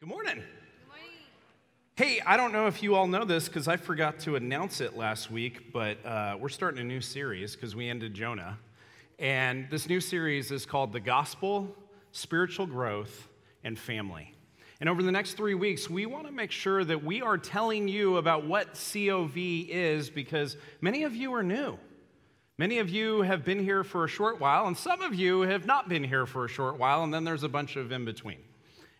Good morning. Hey, I don't know if you all know this because I forgot to announce it last week, but uh, we're starting a new series because we ended Jonah. And this new series is called The Gospel, Spiritual Growth, and Family. And over the next three weeks, we want to make sure that we are telling you about what COV is because many of you are new. Many of you have been here for a short while, and some of you have not been here for a short while, and then there's a bunch of in between.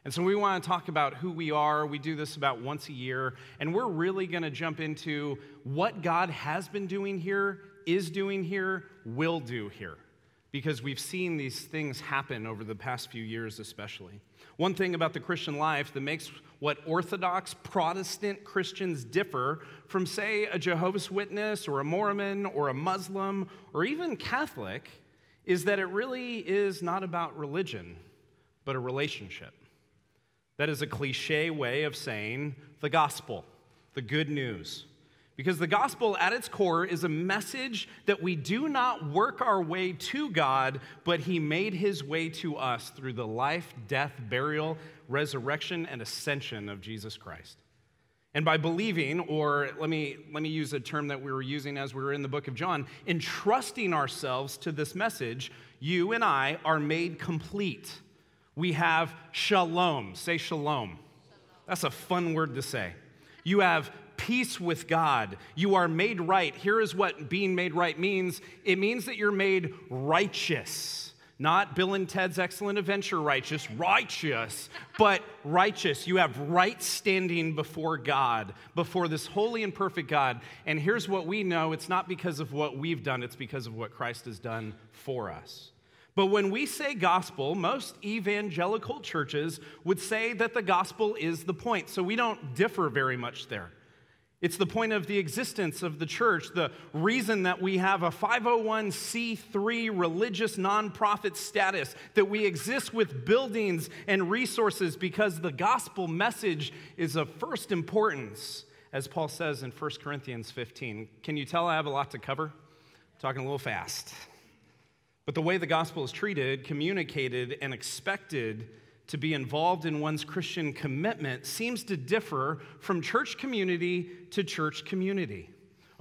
And so we want to talk about who we are. We do this about once a year, and we're really going to jump into what God has been doing here, is doing here, will do here, because we've seen these things happen over the past few years, especially. One thing about the Christian life that makes what Orthodox Protestant Christians differ from, say, a Jehovah's Witness or a Mormon or a Muslim or even Catholic is that it really is not about religion, but a relationship. That is a cliche way of saying the gospel, the good news. Because the gospel at its core is a message that we do not work our way to God, but He made His way to us through the life, death, burial, resurrection, and ascension of Jesus Christ. And by believing, or let me, let me use a term that we were using as we were in the book of John, entrusting ourselves to this message, you and I are made complete we have shalom. Say shalom. That's a fun word to say. You have peace with God. You are made right. Here is what being made right means it means that you're made righteous. Not Bill and Ted's excellent adventure righteous, righteous, but righteous. You have right standing before God, before this holy and perfect God. And here's what we know it's not because of what we've done, it's because of what Christ has done for us. But when we say gospel, most evangelical churches would say that the gospel is the point. So we don't differ very much there. It's the point of the existence of the church, the reason that we have a 501c3 religious nonprofit status, that we exist with buildings and resources because the gospel message is of first importance, as Paul says in 1 Corinthians 15. Can you tell I have a lot to cover? I'm talking a little fast. But the way the gospel is treated, communicated, and expected to be involved in one's Christian commitment seems to differ from church community to church community.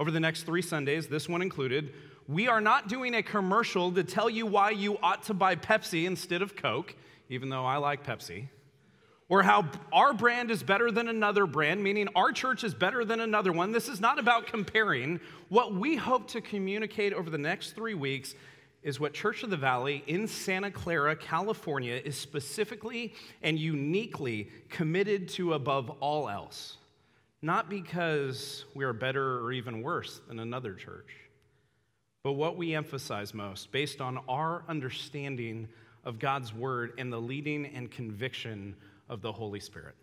Over the next three Sundays, this one included, we are not doing a commercial to tell you why you ought to buy Pepsi instead of Coke, even though I like Pepsi, or how our brand is better than another brand, meaning our church is better than another one. This is not about comparing. What we hope to communicate over the next three weeks is what Church of the Valley in Santa Clara, California, is specifically and uniquely committed to above all else. Not because we are better or even worse than another church, but what we emphasize most based on our understanding of God's word and the leading and conviction of the Holy Spirit.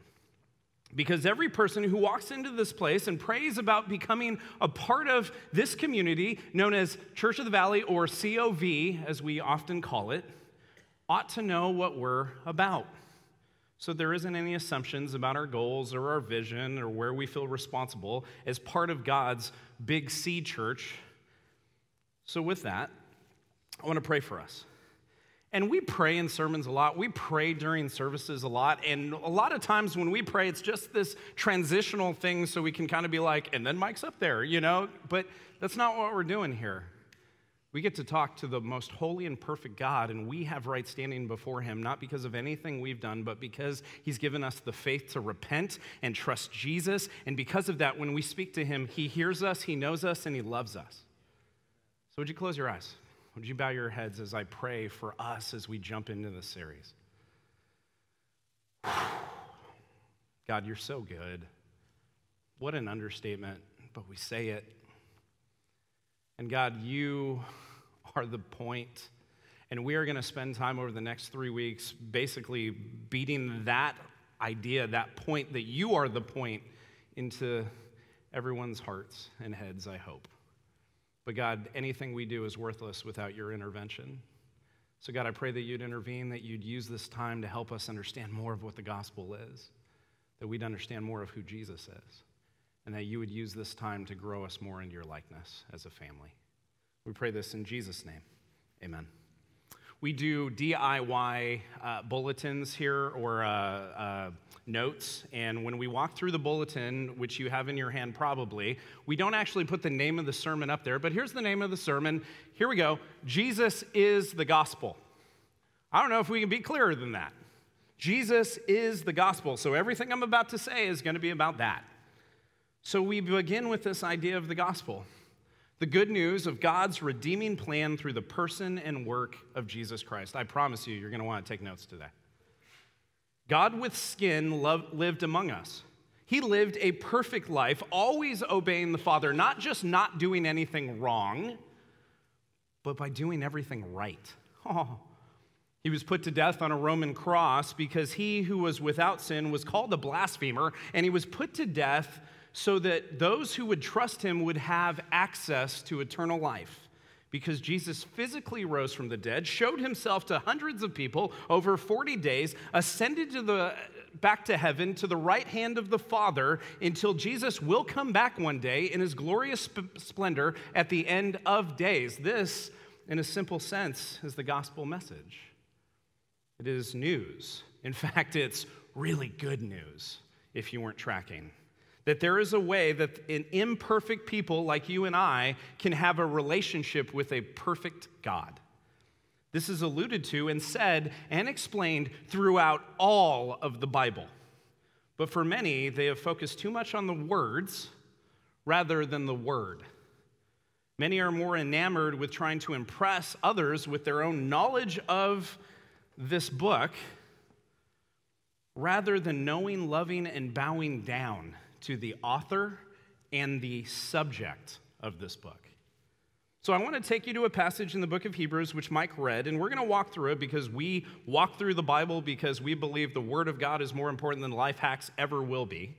Because every person who walks into this place and prays about becoming a part of this community, known as Church of the Valley or COV, as we often call it, ought to know what we're about. So there isn't any assumptions about our goals or our vision or where we feel responsible as part of God's big C church. So, with that, I want to pray for us. And we pray in sermons a lot. We pray during services a lot. And a lot of times when we pray, it's just this transitional thing so we can kind of be like, and then Mike's up there, you know? But that's not what we're doing here. We get to talk to the most holy and perfect God, and we have right standing before Him, not because of anything we've done, but because He's given us the faith to repent and trust Jesus. And because of that, when we speak to Him, He hears us, He knows us, and He loves us. So, would you close your eyes? Would you bow your heads as I pray for us as we jump into this series? God, you're so good. What an understatement, but we say it. And God, you are the point. And we are going to spend time over the next three weeks basically beating that idea, that point that you are the point into everyone's hearts and heads, I hope. But God, anything we do is worthless without your intervention. So, God, I pray that you'd intervene, that you'd use this time to help us understand more of what the gospel is, that we'd understand more of who Jesus is, and that you would use this time to grow us more into your likeness as a family. We pray this in Jesus' name. Amen. We do DIY uh, bulletins here or uh, uh, notes. And when we walk through the bulletin, which you have in your hand probably, we don't actually put the name of the sermon up there, but here's the name of the sermon. Here we go Jesus is the gospel. I don't know if we can be clearer than that. Jesus is the gospel. So everything I'm about to say is going to be about that. So we begin with this idea of the gospel the good news of God's redeeming plan through the person and work of Jesus Christ. I promise you, you're going to want to take notes today. God with skin loved, lived among us. He lived a perfect life, always obeying the Father, not just not doing anything wrong, but by doing everything right. Oh. He was put to death on a Roman cross because he who was without sin was called a blasphemer, and he was put to death so that those who would trust him would have access to eternal life. Because Jesus physically rose from the dead, showed himself to hundreds of people over 40 days, ascended to the, back to heaven to the right hand of the Father until Jesus will come back one day in his glorious sp- splendor at the end of days. This, in a simple sense, is the gospel message. It is news. In fact, it's really good news if you weren't tracking that there is a way that an imperfect people like you and I can have a relationship with a perfect God. This is alluded to and said and explained throughout all of the Bible. But for many, they have focused too much on the words rather than the word. Many are more enamored with trying to impress others with their own knowledge of this book rather than knowing, loving, and bowing down to the author and the subject of this book. So, I want to take you to a passage in the book of Hebrews, which Mike read, and we're going to walk through it because we walk through the Bible because we believe the Word of God is more important than life hacks ever will be.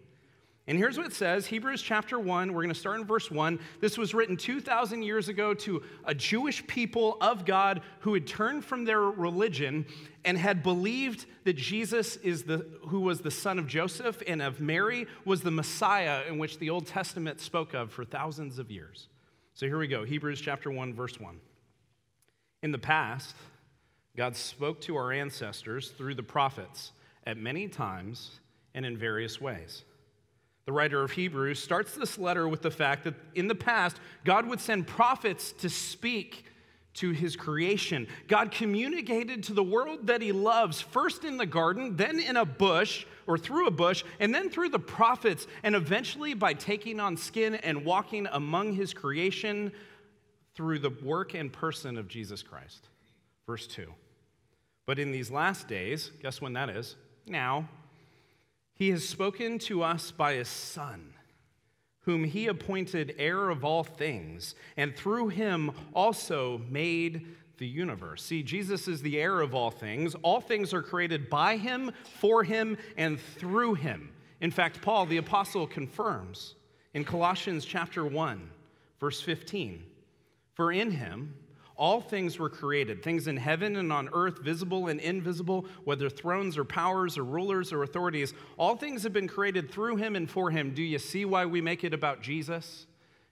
And here's what it says Hebrews chapter 1. We're going to start in verse 1. This was written 2,000 years ago to a Jewish people of God who had turned from their religion and had believed that Jesus is the, who was the son of Joseph and of Mary, was the Messiah in which the Old Testament spoke of for thousands of years. So here we go Hebrews chapter 1, verse 1. In the past, God spoke to our ancestors through the prophets at many times and in various ways. The writer of Hebrews starts this letter with the fact that in the past, God would send prophets to speak to his creation. God communicated to the world that he loves, first in the garden, then in a bush or through a bush, and then through the prophets, and eventually by taking on skin and walking among his creation through the work and person of Jesus Christ. Verse 2. But in these last days, guess when that is? Now he has spoken to us by his Son, whom he appointed heir of all things, and through him also made the universe. See, Jesus is the heir of all things. All things are created by him, for him, and through him. In fact, Paul the apostle confirms in Colossians chapter 1, verse 15, for in him all things were created, things in heaven and on earth, visible and invisible, whether thrones or powers or rulers or authorities. All things have been created through him and for him. Do you see why we make it about Jesus?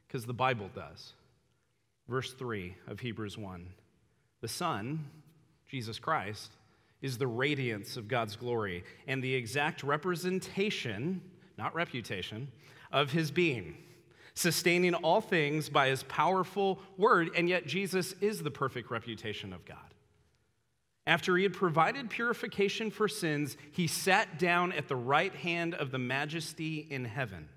Because the Bible does. Verse 3 of Hebrews 1 The Son, Jesus Christ, is the radiance of God's glory and the exact representation, not reputation, of his being sustaining all things by his powerful word, and yet Jesus is the perfect reputation of God. After he had provided purification for sins, he sat down at the right hand of the majesty in heaven.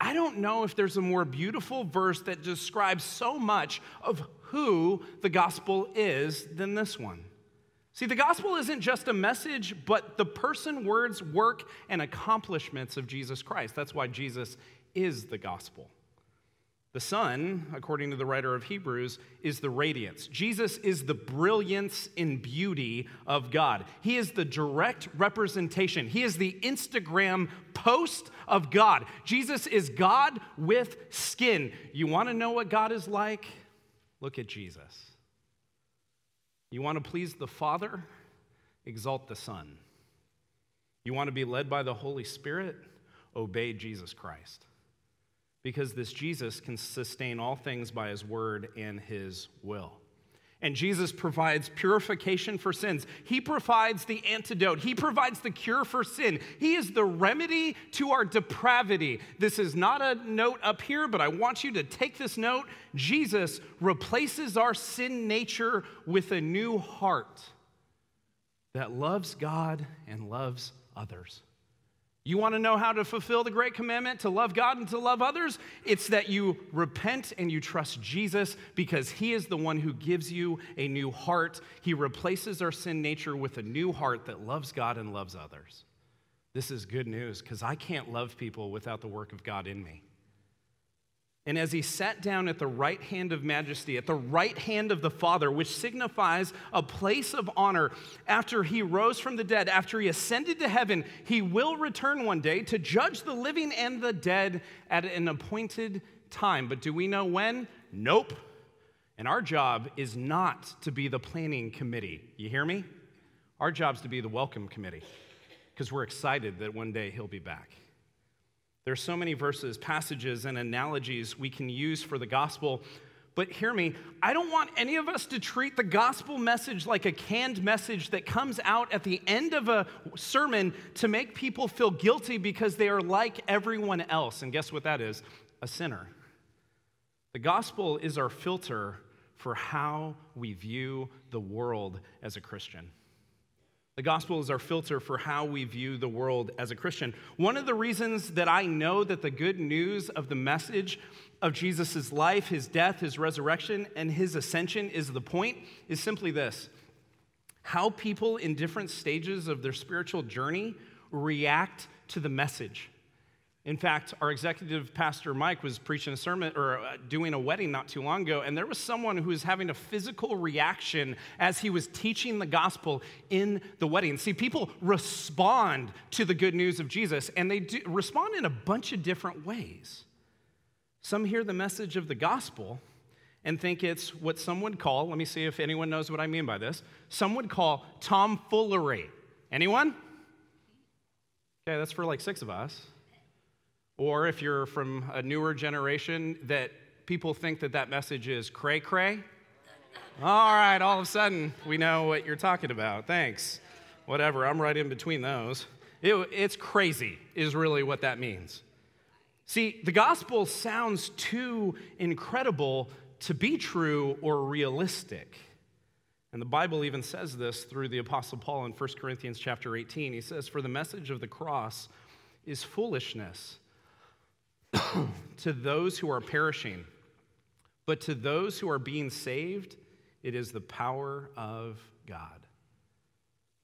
I don't know if there's a more beautiful verse that describes so much of who the gospel is than this one. See, the gospel isn't just a message, but the person, words, work, and accomplishments of Jesus Christ. That's why Jesus is the gospel. The Son, according to the writer of Hebrews, is the radiance. Jesus is the brilliance in beauty of God. He is the direct representation. He is the Instagram post of God. Jesus is God with skin. You want to know what God is like? Look at Jesus. You want to please the Father? Exalt the Son. You want to be led by the Holy Spirit? Obey Jesus Christ. Because this Jesus can sustain all things by his word and his will. And Jesus provides purification for sins. He provides the antidote. He provides the cure for sin. He is the remedy to our depravity. This is not a note up here, but I want you to take this note. Jesus replaces our sin nature with a new heart that loves God and loves others. You want to know how to fulfill the great commandment to love God and to love others? It's that you repent and you trust Jesus because He is the one who gives you a new heart. He replaces our sin nature with a new heart that loves God and loves others. This is good news because I can't love people without the work of God in me. And as he sat down at the right hand of majesty, at the right hand of the Father, which signifies a place of honor, after he rose from the dead, after he ascended to heaven, he will return one day to judge the living and the dead at an appointed time. But do we know when? Nope. And our job is not to be the planning committee. You hear me? Our job is to be the welcome committee because we're excited that one day he'll be back. There's so many verses, passages, and analogies we can use for the gospel. But hear me, I don't want any of us to treat the gospel message like a canned message that comes out at the end of a sermon to make people feel guilty because they are like everyone else. And guess what that is? A sinner. The gospel is our filter for how we view the world as a Christian. The gospel is our filter for how we view the world as a Christian. One of the reasons that I know that the good news of the message of Jesus' life, his death, his resurrection, and his ascension is the point is simply this how people in different stages of their spiritual journey react to the message. In fact, our executive pastor Mike was preaching a sermon or uh, doing a wedding not too long ago, and there was someone who was having a physical reaction as he was teaching the gospel in the wedding. See, people respond to the good news of Jesus, and they respond in a bunch of different ways. Some hear the message of the gospel and think it's what some would call, let me see if anyone knows what I mean by this, some would call tomfoolery. Anyone? Okay, that's for like six of us. Or if you're from a newer generation, that people think that that message is cray cray. All right, all of a sudden, we know what you're talking about. Thanks. Whatever, I'm right in between those. It, it's crazy, is really what that means. See, the gospel sounds too incredible to be true or realistic. And the Bible even says this through the apostle Paul in 1 Corinthians chapter 18. He says, "For the message of the cross is foolishness to those who are perishing, but to those who are being saved, it is the power of God.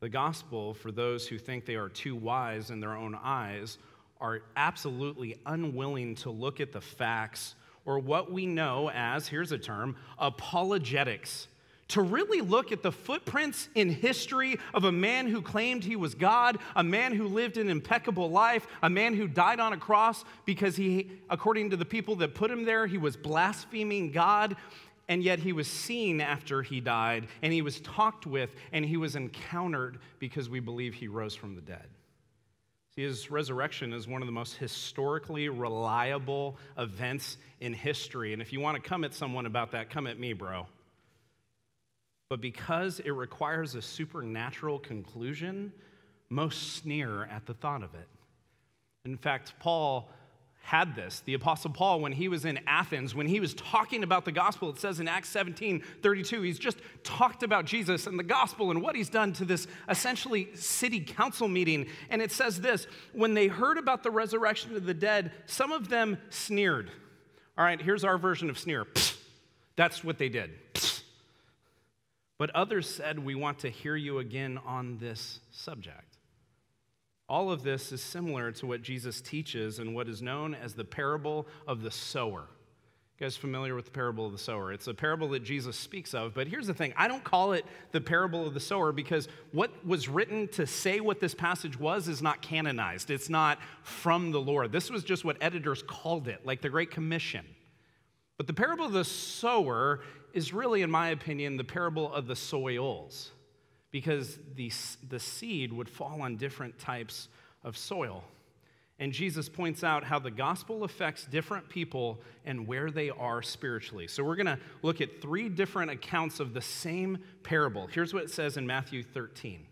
The gospel, for those who think they are too wise in their own eyes, are absolutely unwilling to look at the facts or what we know as, here's a term, apologetics to really look at the footprints in history of a man who claimed he was God, a man who lived an impeccable life, a man who died on a cross because he, according to the people that put him there, he was blaspheming God. And yet he was seen after he died, and he was talked with, and he was encountered because we believe he rose from the dead. See, his resurrection is one of the most historically reliable events in history. And if you want to come at someone about that, come at me, bro. But because it requires a supernatural conclusion, most sneer at the thought of it. In fact, Paul had this. The Apostle Paul, when he was in Athens, when he was talking about the gospel, it says in Acts 17 32, he's just talked about Jesus and the gospel and what he's done to this essentially city council meeting. And it says this when they heard about the resurrection of the dead, some of them sneered. All right, here's our version of sneer. That's what they did. But others said, We want to hear you again on this subject. All of this is similar to what Jesus teaches in what is known as the parable of the sower. You guys familiar with the parable of the sower? It's a parable that Jesus speaks of, but here's the thing I don't call it the parable of the sower because what was written to say what this passage was is not canonized. It's not from the Lord. This was just what editors called it, like the Great Commission. But the parable of the sower is really, in my opinion, the parable of the soils, because the, the seed would fall on different types of soil. And Jesus points out how the gospel affects different people and where they are spiritually. So we're going to look at three different accounts of the same parable. Here's what it says in Matthew 13.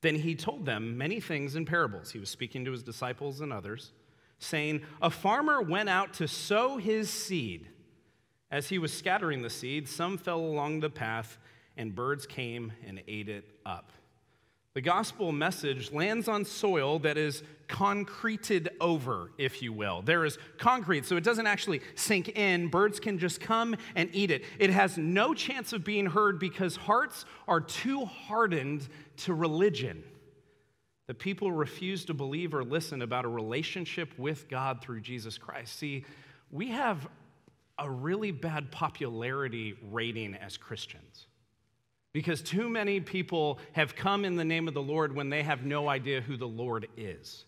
Then he told them many things in parables. He was speaking to his disciples and others, saying, A farmer went out to sow his seed. As he was scattering the seed, some fell along the path, and birds came and ate it up. The gospel message lands on soil that is concreted over, if you will. There is concrete, so it doesn't actually sink in. Birds can just come and eat it. It has no chance of being heard because hearts are too hardened to religion. The people refuse to believe or listen about a relationship with God through Jesus Christ. See, we have a really bad popularity rating as Christians. Because too many people have come in the name of the Lord when they have no idea who the Lord is.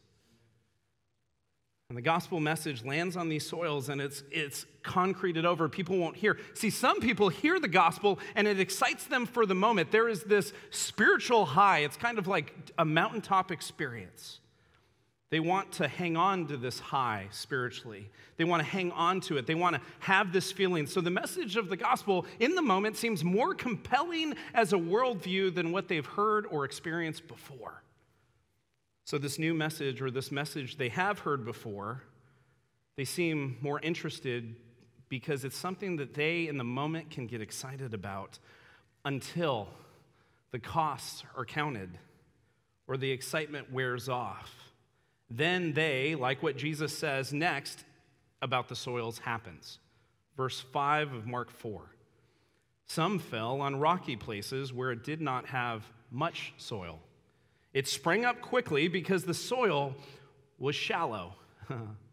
And the gospel message lands on these soils and it's, it's concreted over. People won't hear. See, some people hear the gospel and it excites them for the moment. There is this spiritual high, it's kind of like a mountaintop experience. They want to hang on to this high spiritually. They want to hang on to it. They want to have this feeling. So, the message of the gospel in the moment seems more compelling as a worldview than what they've heard or experienced before. So, this new message, or this message they have heard before, they seem more interested because it's something that they, in the moment, can get excited about until the costs are counted or the excitement wears off then they, like what Jesus says next about the soils, happens. Verse 5 of Mark 4. Some fell on rocky places where it did not have much soil. It sprang up quickly because the soil was shallow.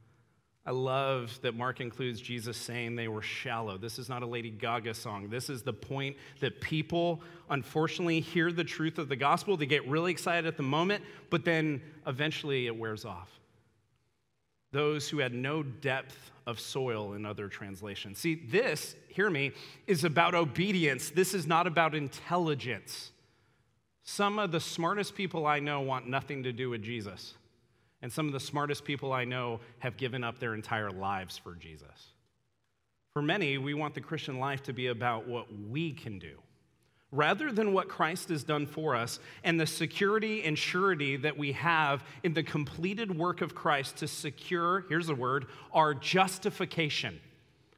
I love that Mark includes Jesus saying they were shallow. This is not a Lady Gaga song. This is the point that people, unfortunately, hear the truth of the gospel. They get really excited at the moment, but then eventually it wears off. Those who had no depth of soil in other translations. See, this, hear me, is about obedience. This is not about intelligence. Some of the smartest people I know want nothing to do with Jesus. And some of the smartest people I know have given up their entire lives for Jesus. For many, we want the Christian life to be about what we can do rather than what Christ has done for us and the security and surety that we have in the completed work of Christ to secure, here's the word, our justification,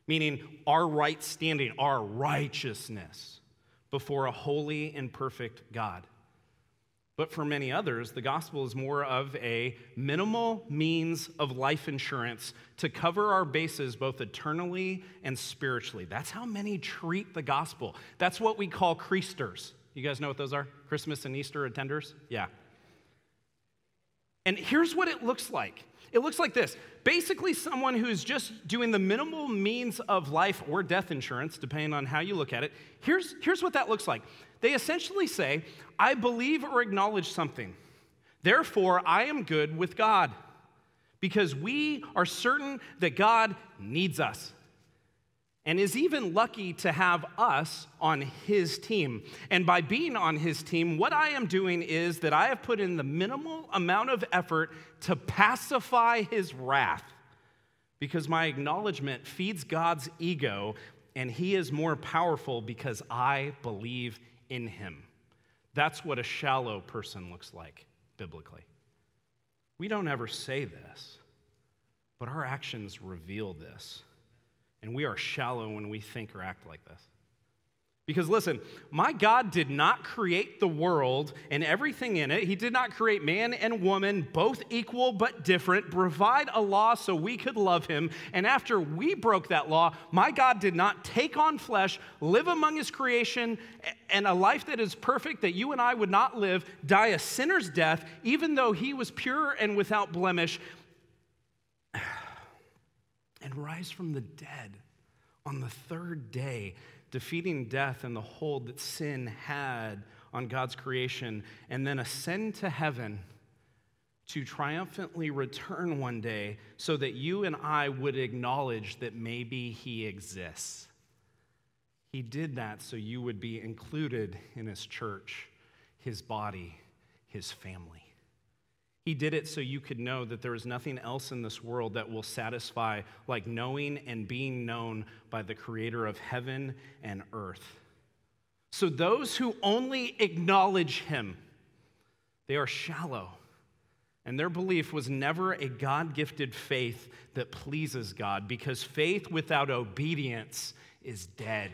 meaning our right standing, our righteousness before a holy and perfect God. But for many others, the gospel is more of a minimal means of life insurance to cover our bases both eternally and spiritually. That's how many treat the gospel. That's what we call Creasters. You guys know what those are? Christmas and Easter attenders? Yeah. And here's what it looks like it looks like this basically, someone who's just doing the minimal means of life or death insurance, depending on how you look at it. Here's, here's what that looks like they essentially say, I believe or acknowledge something. Therefore, I am good with God because we are certain that God needs us and is even lucky to have us on his team. And by being on his team, what I am doing is that I have put in the minimal amount of effort to pacify his wrath because my acknowledgement feeds God's ego and he is more powerful because I believe in him. That's what a shallow person looks like biblically. We don't ever say this, but our actions reveal this. And we are shallow when we think or act like this. Because listen, my God did not create the world and everything in it. He did not create man and woman, both equal but different, provide a law so we could love him. And after we broke that law, my God did not take on flesh, live among his creation, and a life that is perfect that you and I would not live, die a sinner's death, even though he was pure and without blemish and rise from the dead on the third day, defeating death and the hold that sin had on God's creation, and then ascend to heaven to triumphantly return one day so that you and I would acknowledge that maybe He exists. He did that so you would be included in His church, His body, His family. He did it so you could know that there is nothing else in this world that will satisfy like knowing and being known by the creator of heaven and earth. So those who only acknowledge him, they are shallow. And their belief was never a God gifted faith that pleases God because faith without obedience is dead.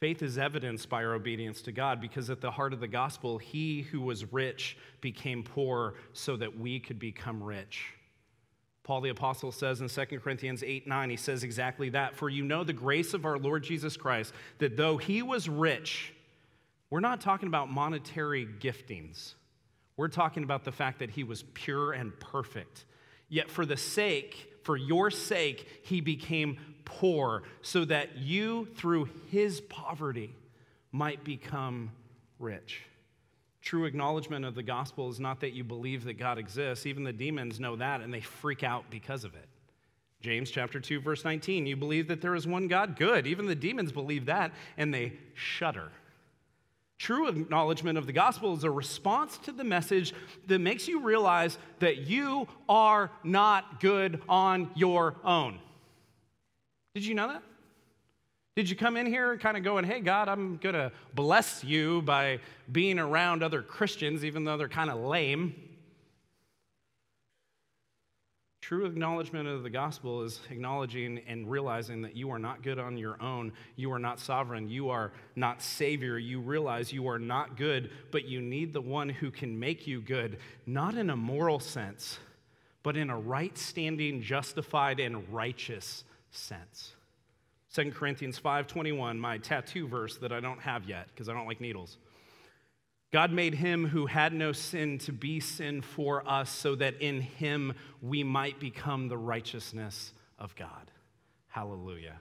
Faith is evidenced by our obedience to God because at the heart of the gospel, he who was rich became poor so that we could become rich. Paul the Apostle says in 2 Corinthians 8 9, he says exactly that. For you know the grace of our Lord Jesus Christ, that though he was rich, we're not talking about monetary giftings. We're talking about the fact that he was pure and perfect. Yet for the sake, for your sake, he became poor, so that you, through his poverty, might become rich. True acknowledgement of the gospel is not that you believe that God exists. Even the demons know that and they freak out because of it. James chapter 2 verse 19, you believe that there is one God? Good. Even the demons believe that and they shudder. True acknowledgement of the gospel is a response to the message that makes you realize that you are not good on your own. Did you know that? Did you come in here kind of going, hey, God, I'm going to bless you by being around other Christians, even though they're kind of lame? True acknowledgement of the gospel is acknowledging and realizing that you are not good on your own. You are not sovereign. You are not Savior. You realize you are not good, but you need the one who can make you good, not in a moral sense, but in a right standing, justified, and righteous sense. 2 Corinthians 5:21, my tattoo verse that I don't have yet because I don't like needles. God made him who had no sin to be sin for us so that in him we might become the righteousness of God. Hallelujah.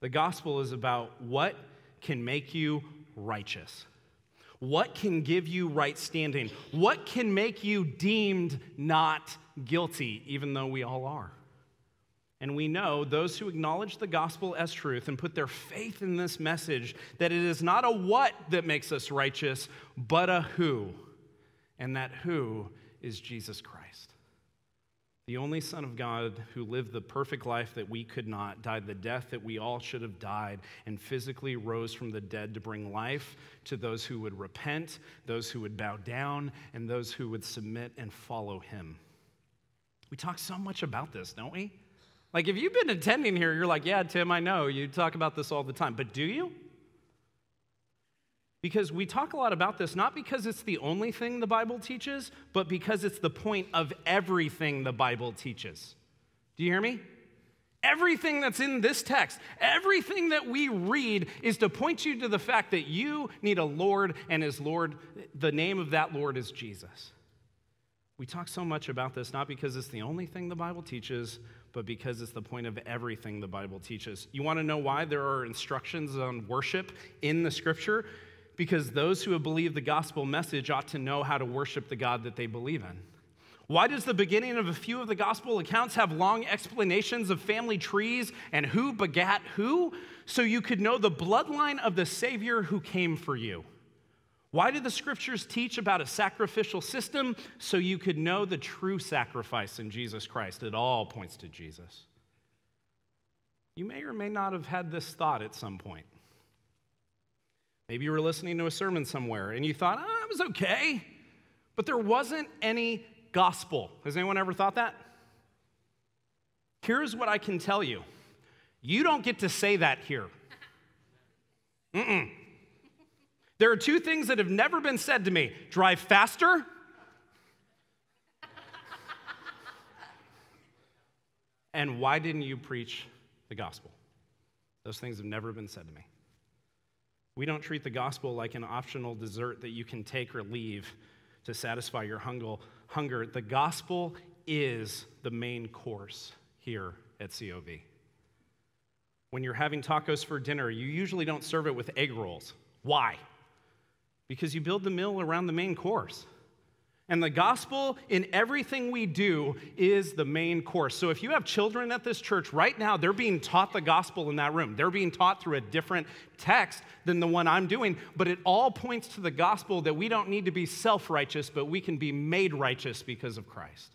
The gospel is about what can make you righteous. What can give you right standing? What can make you deemed not guilty, even though we all are? And we know those who acknowledge the gospel as truth and put their faith in this message that it is not a what that makes us righteous, but a who. And that who is Jesus Christ. The only Son of God who lived the perfect life that we could not, died the death that we all should have died, and physically rose from the dead to bring life to those who would repent, those who would bow down, and those who would submit and follow him. We talk so much about this, don't we? Like, if you've been attending here, you're like, yeah, Tim, I know. You talk about this all the time. But do you? Because we talk a lot about this, not because it's the only thing the Bible teaches, but because it's the point of everything the Bible teaches. Do you hear me? Everything that's in this text, everything that we read is to point you to the fact that you need a Lord, and His Lord, the name of that Lord is Jesus. We talk so much about this not because it's the only thing the Bible teaches, but because it's the point of everything the Bible teaches. You want to know why there are instructions on worship in the scripture? Because those who have believed the gospel message ought to know how to worship the God that they believe in. Why does the beginning of a few of the gospel accounts have long explanations of family trees and who begat who? So you could know the bloodline of the Savior who came for you. Why did the scriptures teach about a sacrificial system? So you could know the true sacrifice in Jesus Christ. It all points to Jesus. You may or may not have had this thought at some point. Maybe you were listening to a sermon somewhere and you thought, oh, it was okay, but there wasn't any gospel. Has anyone ever thought that? Here's what I can tell you you don't get to say that here. Mm-mm. There are two things that have never been said to me drive faster. and why didn't you preach the gospel? Those things have never been said to me. We don't treat the gospel like an optional dessert that you can take or leave to satisfy your hunger. The gospel is the main course here at COV. When you're having tacos for dinner, you usually don't serve it with egg rolls. Why? Because you build the mill around the main course. And the gospel in everything we do is the main course. So if you have children at this church right now, they're being taught the gospel in that room. They're being taught through a different text than the one I'm doing, but it all points to the gospel that we don't need to be self righteous, but we can be made righteous because of Christ.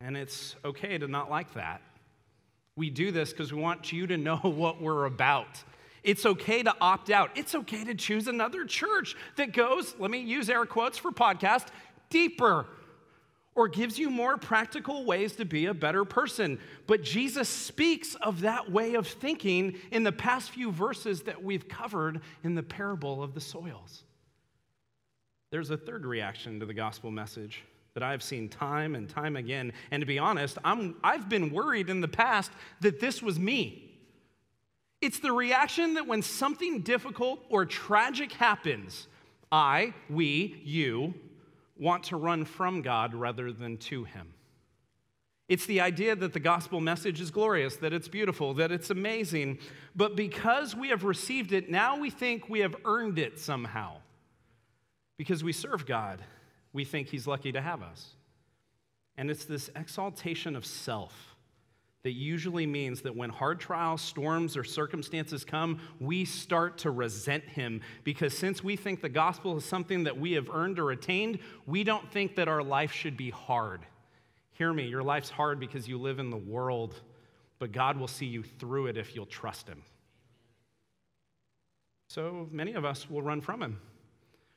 And it's okay to not like that. We do this because we want you to know what we're about. It's okay to opt out. It's okay to choose another church that goes, let me use air quotes for podcast, deeper or gives you more practical ways to be a better person. But Jesus speaks of that way of thinking in the past few verses that we've covered in the parable of the soils. There's a third reaction to the gospel message that I've seen time and time again. And to be honest, I'm, I've been worried in the past that this was me. It's the reaction that when something difficult or tragic happens, I, we, you, want to run from God rather than to Him. It's the idea that the gospel message is glorious, that it's beautiful, that it's amazing, but because we have received it, now we think we have earned it somehow. Because we serve God, we think He's lucky to have us. And it's this exaltation of self that usually means that when hard trials, storms, or circumstances come, we start to resent him because since we think the gospel is something that we have earned or attained, we don't think that our life should be hard. Hear me, your life's hard because you live in the world, but God will see you through it if you'll trust him. So many of us will run from him.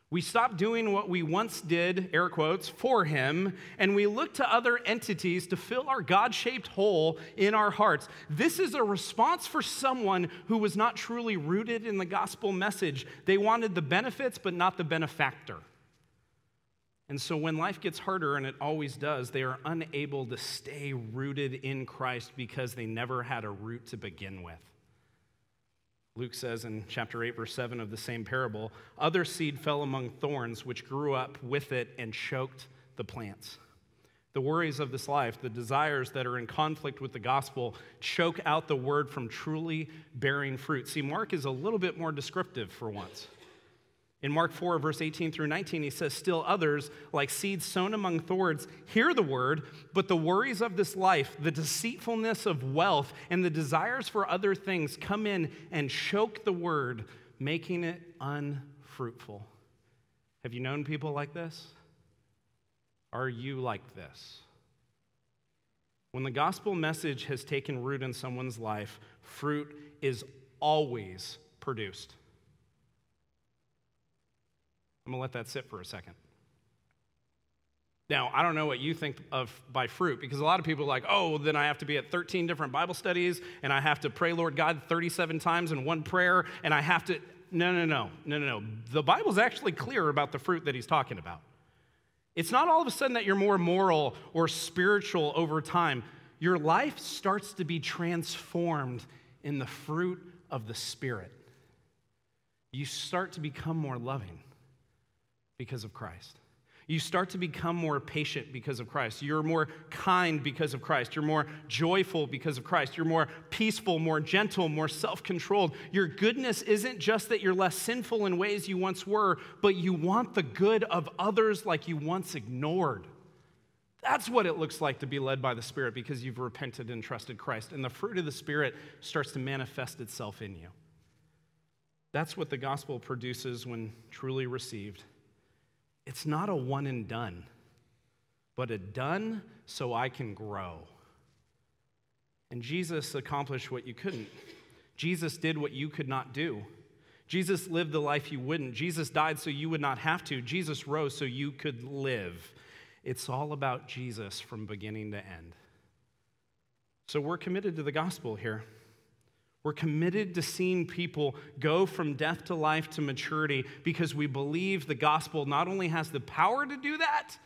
We stop doing what we once did, air quotes, for Him, and we look to other entities to fill our God shaped hole in our hearts. This is a response for someone who was not truly rooted in the gospel message. They wanted the benefits, but not the benefactor. And so when life gets harder, and it always does, they are unable to stay rooted in Christ because they never had a root to begin with. Luke says in chapter 8, verse 7 of the same parable other seed fell among thorns, which grew up with it and choked the plants. The worries of this life, the desires that are in conflict with the gospel, choke out the word from truly bearing fruit. See, Mark is a little bit more descriptive for once. In Mark 4, verse 18 through 19, he says, Still others, like seeds sown among thorns, hear the word, but the worries of this life, the deceitfulness of wealth, and the desires for other things come in and choke the word, making it unfruitful. Have you known people like this? Are you like this? When the gospel message has taken root in someone's life, fruit is always produced. I'm going to let that sit for a second. Now, I don't know what you think of by fruit because a lot of people are like, oh, then I have to be at 13 different Bible studies and I have to pray Lord God 37 times in one prayer and I have to. No, no, no, no, no, no. The Bible's actually clear about the fruit that he's talking about. It's not all of a sudden that you're more moral or spiritual over time. Your life starts to be transformed in the fruit of the Spirit. You start to become more loving because of Christ. You start to become more patient because of Christ. You're more kind because of Christ. You're more joyful because of Christ. You're more peaceful, more gentle, more self controlled. Your goodness isn't just that you're less sinful in ways you once were, but you want the good of others like you once ignored. That's what it looks like to be led by the Spirit because you've repented and trusted Christ. And the fruit of the Spirit starts to manifest itself in you. That's what the gospel produces when truly received it's not a one and done, but a done so I can grow. And Jesus accomplished what you couldn't. Jesus did what you could not do. Jesus lived the life you wouldn't. Jesus died so you would not have to. Jesus rose so you could live. It's all about Jesus from beginning to end. So we're committed to the gospel here. We're committed to seeing people go from death to life to maturity because we believe the gospel not only has the power to do that,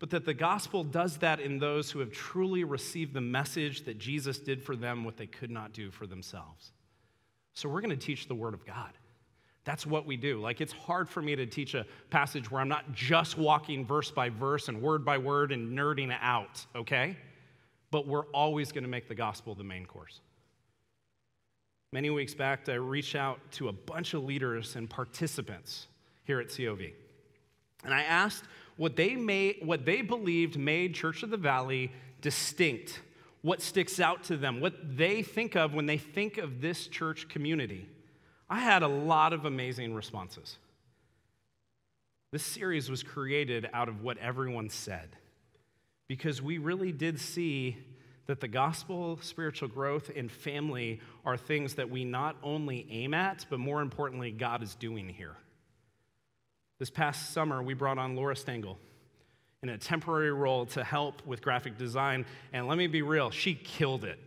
but that the gospel does that in those who have truly received the message that Jesus did for them what they could not do for themselves. So we're going to teach the word of God. That's what we do. Like, it's hard for me to teach a passage where I'm not just walking verse by verse and word by word and nerding out, okay? But we're always going to make the gospel the main course. Many weeks back, I reached out to a bunch of leaders and participants here at COV. And I asked what they, made, what they believed made Church of the Valley distinct, what sticks out to them, what they think of when they think of this church community. I had a lot of amazing responses. This series was created out of what everyone said because we really did see that the gospel, spiritual growth, and family are things that we not only aim at, but more importantly, God is doing here. This past summer, we brought on Laura Stengel in a temporary role to help with graphic design. And let me be real, she killed it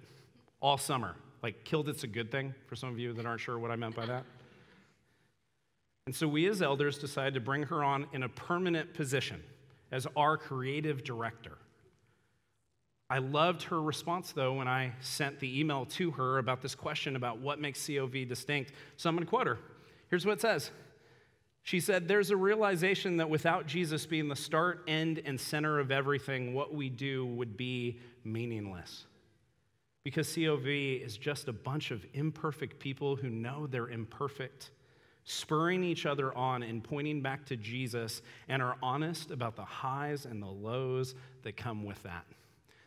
all summer. Like, killed it's a good thing for some of you that aren't sure what I meant by that. And so we as elders decided to bring her on in a permanent position as our creative director. I loved her response, though, when I sent the email to her about this question about what makes COV distinct. So I'm going to quote her. Here's what it says She said, There's a realization that without Jesus being the start, end, and center of everything, what we do would be meaningless. Because COV is just a bunch of imperfect people who know they're imperfect spurring each other on and pointing back to Jesus, and are honest about the highs and the lows that come with that.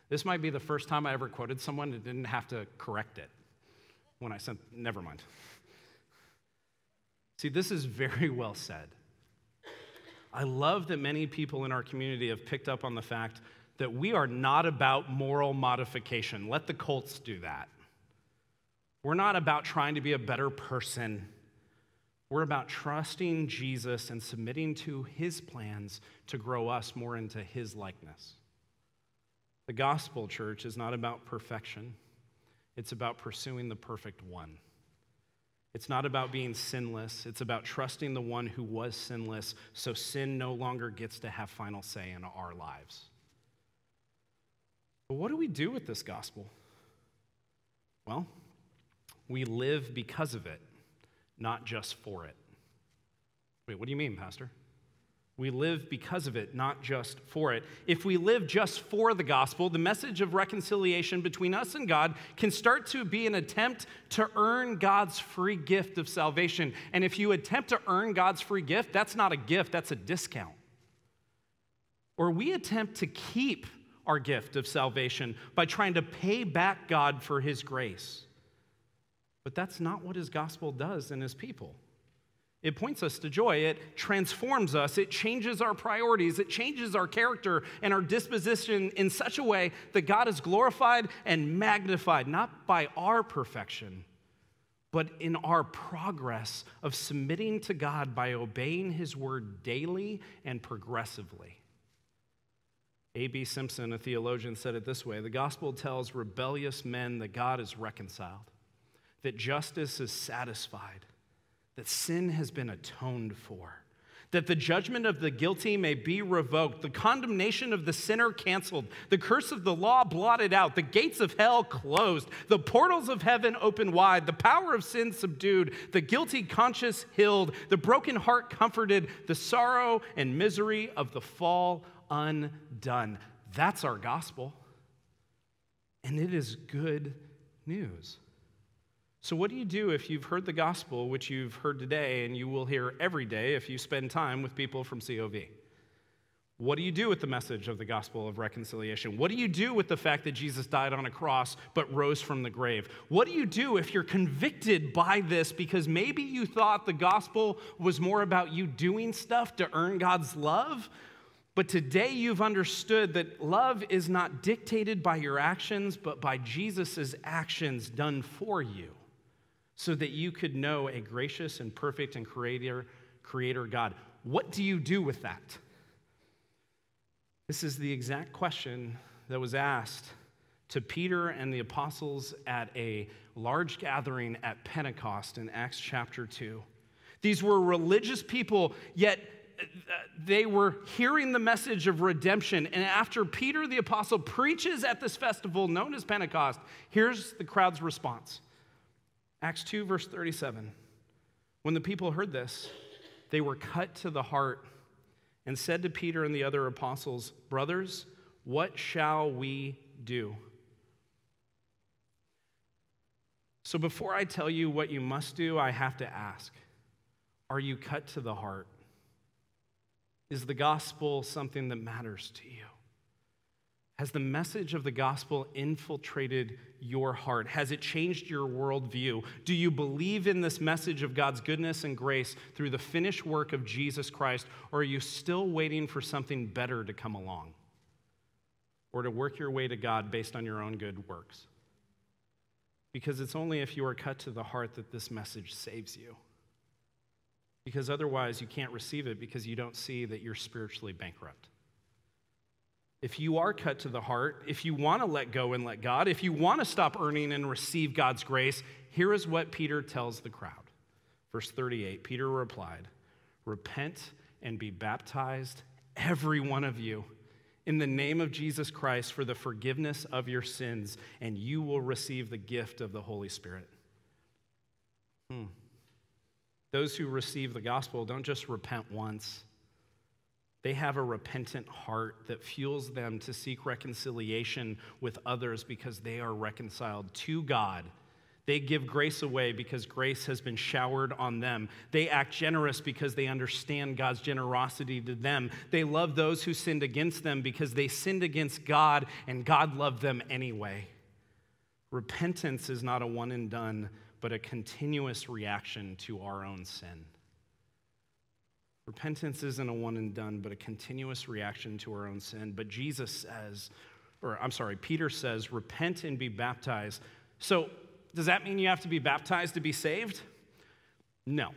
This might be the first time I ever quoted someone and didn't have to correct it when I sent, never mind. See, this is very well said. I love that many people in our community have picked up on the fact that we are not about moral modification. Let the cults do that. We're not about trying to be a better person. We're about trusting Jesus and submitting to his plans to grow us more into his likeness. The gospel, church, is not about perfection, it's about pursuing the perfect one. It's not about being sinless. It's about trusting the one who was sinless so sin no longer gets to have final say in our lives. But what do we do with this gospel? Well, we live because of it not just for it. Wait, what do you mean, Pastor? We live because of it, not just for it. If we live just for the gospel, the message of reconciliation between us and God can start to be an attempt to earn God's free gift of salvation. And if you attempt to earn God's free gift, that's not a gift, that's a discount. Or we attempt to keep our gift of salvation by trying to pay back God for his grace. But that's not what his gospel does in his people. It points us to joy. It transforms us. It changes our priorities. It changes our character and our disposition in such a way that God is glorified and magnified, not by our perfection, but in our progress of submitting to God by obeying his word daily and progressively. A.B. Simpson, a theologian, said it this way The gospel tells rebellious men that God is reconciled that justice is satisfied, that sin has been atoned for, that the judgment of the guilty may be revoked, the condemnation of the sinner canceled, the curse of the law blotted out, the gates of hell closed, the portals of heaven opened wide, the power of sin subdued, the guilty conscience healed, the broken heart comforted, the sorrow and misery of the fall undone. That's our gospel. And it is good news. So, what do you do if you've heard the gospel, which you've heard today, and you will hear every day if you spend time with people from COV? What do you do with the message of the gospel of reconciliation? What do you do with the fact that Jesus died on a cross but rose from the grave? What do you do if you're convicted by this because maybe you thought the gospel was more about you doing stuff to earn God's love? But today you've understood that love is not dictated by your actions, but by Jesus' actions done for you so that you could know a gracious and perfect and creator, creator God. What do you do with that? This is the exact question that was asked to Peter and the apostles at a large gathering at Pentecost in Acts chapter 2. These were religious people, yet uh, they were hearing the message of redemption. And after Peter the apostle preaches at this festival known as Pentecost, here's the crowd's response Acts 2, verse 37. When the people heard this, they were cut to the heart and said to Peter and the other apostles, Brothers, what shall we do? So before I tell you what you must do, I have to ask Are you cut to the heart? Is the gospel something that matters to you? Has the message of the gospel infiltrated your heart? Has it changed your worldview? Do you believe in this message of God's goodness and grace through the finished work of Jesus Christ, or are you still waiting for something better to come along? Or to work your way to God based on your own good works? Because it's only if you are cut to the heart that this message saves you. Because otherwise, you can't receive it because you don't see that you're spiritually bankrupt if you are cut to the heart, if you want to let go and let God, if you want to stop earning and receive God's grace, here is what Peter tells the crowd. Verse 38 Peter replied, Repent and be baptized, every one of you, in the name of Jesus Christ for the forgiveness of your sins, and you will receive the gift of the Holy Spirit. Hmm. Those who receive the gospel don't just repent once they have a repentant heart that fuels them to seek reconciliation with others because they are reconciled to God. They give grace away because grace has been showered on them. They act generous because they understand God's generosity to them. They love those who sinned against them because they sinned against God and God loved them anyway. Repentance is not a one and done, but a continuous reaction to our own sin. Repentance isn't a one and done, but a continuous reaction to our own sin. But Jesus says, or I'm sorry, Peter says, repent and be baptized. So, does that mean you have to be baptized to be saved? No.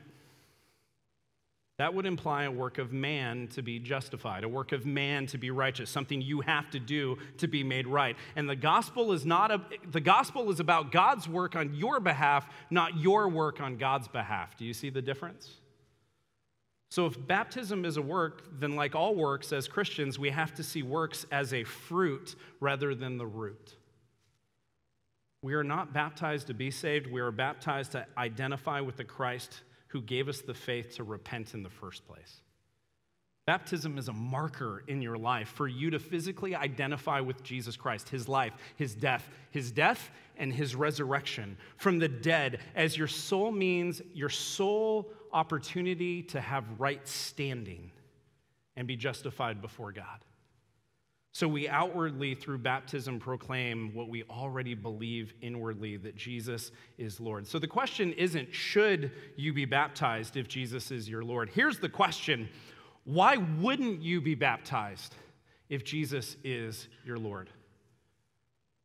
That would imply a work of man to be justified, a work of man to be righteous, something you have to do to be made right. And the gospel is not a, the gospel is about God's work on your behalf, not your work on God's behalf. Do you see the difference? So, if baptism is a work, then, like all works as Christians, we have to see works as a fruit rather than the root. We are not baptized to be saved, we are baptized to identify with the Christ who gave us the faith to repent in the first place. Baptism is a marker in your life for you to physically identify with Jesus Christ, his life, his death, his death and his resurrection from the dead as your sole means your sole opportunity to have right standing and be justified before God. So we outwardly, through baptism, proclaim what we already believe inwardly that Jesus is Lord. So the question isn't, should you be baptized if Jesus is your Lord? Here's the question why wouldn't you be baptized if Jesus is your Lord?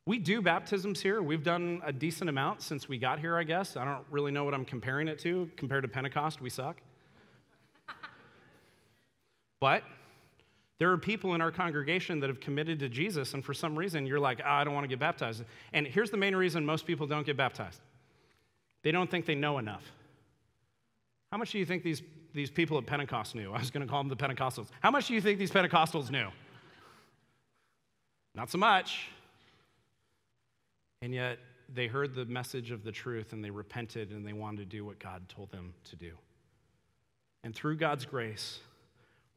We do baptisms here. We've done a decent amount since we got here, I guess. I don't really know what I'm comparing it to. Compared to Pentecost, we suck. but there are people in our congregation that have committed to Jesus, and for some reason you're like, oh, I don't want to get baptized. And here's the main reason most people don't get baptized they don't think they know enough. How much do you think these, these people at Pentecost knew? I was going to call them the Pentecostals. How much do you think these Pentecostals knew? Not so much. And yet they heard the message of the truth and they repented and they wanted to do what God told them to do. And through God's grace,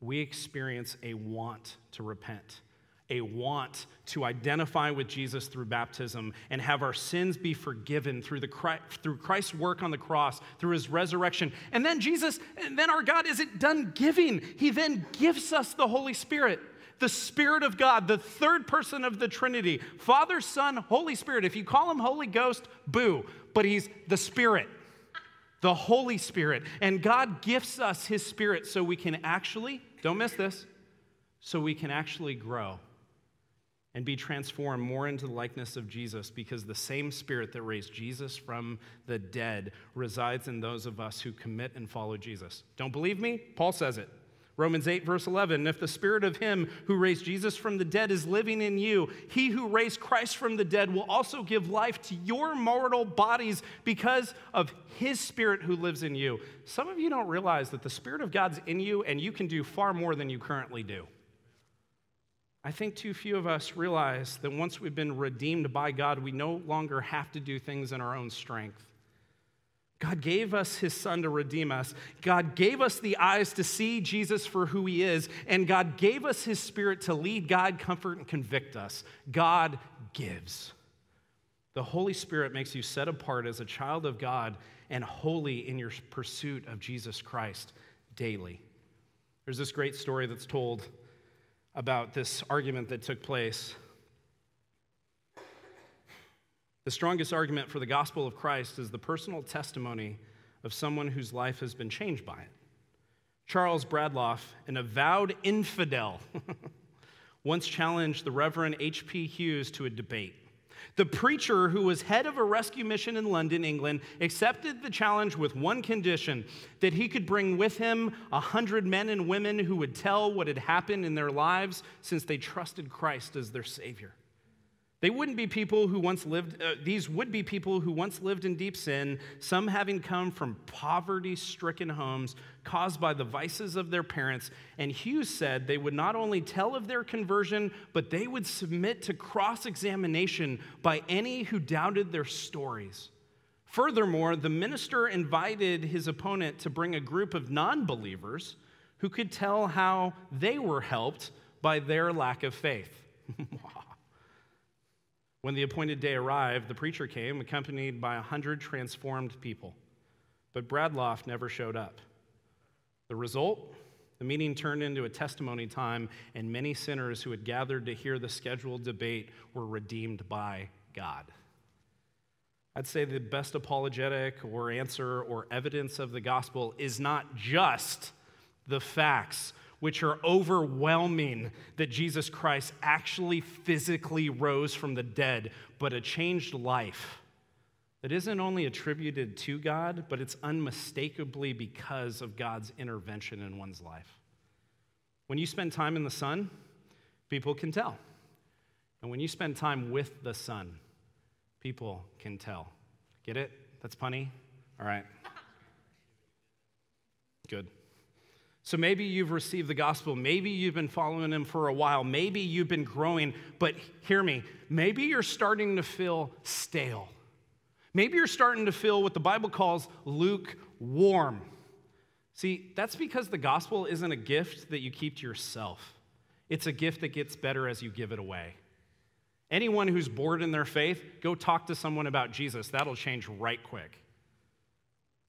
we experience a want to repent, a want to identify with Jesus through baptism and have our sins be forgiven through, the through Christ's work on the cross, through his resurrection. And then Jesus, and then our God isn't done giving, he then gives us the Holy Spirit the Spirit of God, the third person of the Trinity, Father, Son, Holy Spirit. If you call him Holy Ghost, boo, but he's the Spirit, the Holy Spirit. And God gifts us his Spirit so we can actually, don't miss this, so we can actually grow and be transformed more into the likeness of Jesus because the same Spirit that raised Jesus from the dead resides in those of us who commit and follow Jesus. Don't believe me? Paul says it. Romans 8, verse 11 If the spirit of him who raised Jesus from the dead is living in you, he who raised Christ from the dead will also give life to your mortal bodies because of his spirit who lives in you. Some of you don't realize that the spirit of God's in you and you can do far more than you currently do. I think too few of us realize that once we've been redeemed by God, we no longer have to do things in our own strength. God gave us his son to redeem us. God gave us the eyes to see Jesus for who he is. And God gave us his spirit to lead, guide, comfort, and convict us. God gives. The Holy Spirit makes you set apart as a child of God and holy in your pursuit of Jesus Christ daily. There's this great story that's told about this argument that took place. The strongest argument for the gospel of Christ is the personal testimony of someone whose life has been changed by it. Charles Bradlaugh, an avowed infidel, once challenged the Reverend H.P. Hughes to a debate. The preacher, who was head of a rescue mission in London, England, accepted the challenge with one condition that he could bring with him a hundred men and women who would tell what had happened in their lives since they trusted Christ as their Savior. They wouldn't be people who once lived, uh, these would be people who once lived in deep sin, some having come from poverty stricken homes caused by the vices of their parents. And Hughes said they would not only tell of their conversion, but they would submit to cross examination by any who doubted their stories. Furthermore, the minister invited his opponent to bring a group of non believers who could tell how they were helped by their lack of faith. When the appointed day arrived, the preacher came, accompanied by a hundred transformed people. But Bradlaugh never showed up. The result? The meeting turned into a testimony time, and many sinners who had gathered to hear the scheduled debate were redeemed by God. I'd say the best apologetic or answer or evidence of the gospel is not just the facts which are overwhelming that Jesus Christ actually physically rose from the dead, but a changed life that isn't only attributed to God, but it's unmistakably because of God's intervention in one's life. When you spend time in the sun, people can tell. And when you spend time with the son, people can tell. Get it? That's punny? All right. Good. So maybe you've received the gospel. Maybe you've been following him for a while. Maybe you've been growing. But hear me, maybe you're starting to feel stale. Maybe you're starting to feel what the Bible calls lukewarm. See, that's because the gospel isn't a gift that you keep to yourself, it's a gift that gets better as you give it away. Anyone who's bored in their faith, go talk to someone about Jesus. That'll change right quick.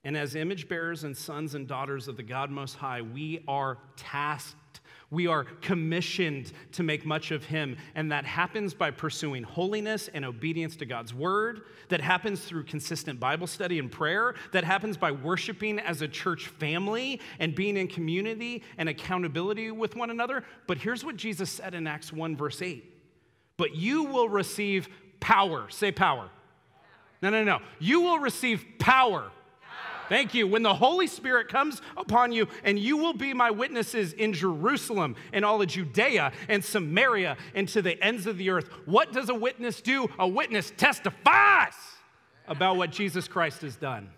And as image bearers and sons and daughters of the God Most High, we are tasked, we are commissioned to make much of Him. And that happens by pursuing holiness and obedience to God's Word. That happens through consistent Bible study and prayer. That happens by worshiping as a church family and being in community and accountability with one another. But here's what Jesus said in Acts 1, verse 8 But you will receive power. Say power. No, no, no. You will receive power Thank you. When the Holy Spirit comes upon you, and you will be my witnesses in Jerusalem and all of Judea and Samaria and to the ends of the earth. What does a witness do? A witness testifies about what Jesus Christ has done.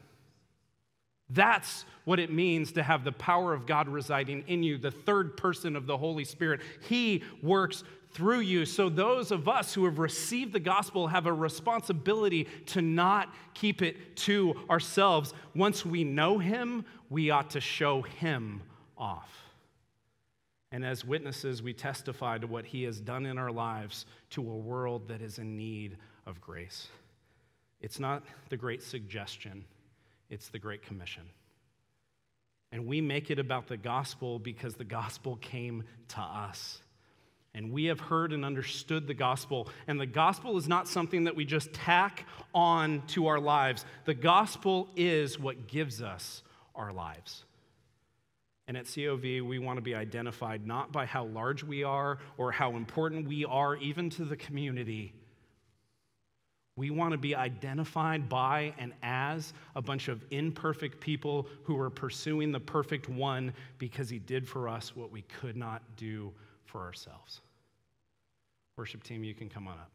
That's what it means to have the power of God residing in you, the third person of the Holy Spirit. He works through you. So, those of us who have received the gospel have a responsibility to not keep it to ourselves. Once we know Him, we ought to show Him off. And as witnesses, we testify to what He has done in our lives to a world that is in need of grace. It's not the great suggestion, it's the great commission. And we make it about the gospel because the gospel came to us. And we have heard and understood the gospel. And the gospel is not something that we just tack on to our lives. The gospel is what gives us our lives. And at COV, we want to be identified not by how large we are or how important we are, even to the community. We want to be identified by and as a bunch of imperfect people who are pursuing the perfect one because he did for us what we could not do for ourselves. Worship team, you can come on up.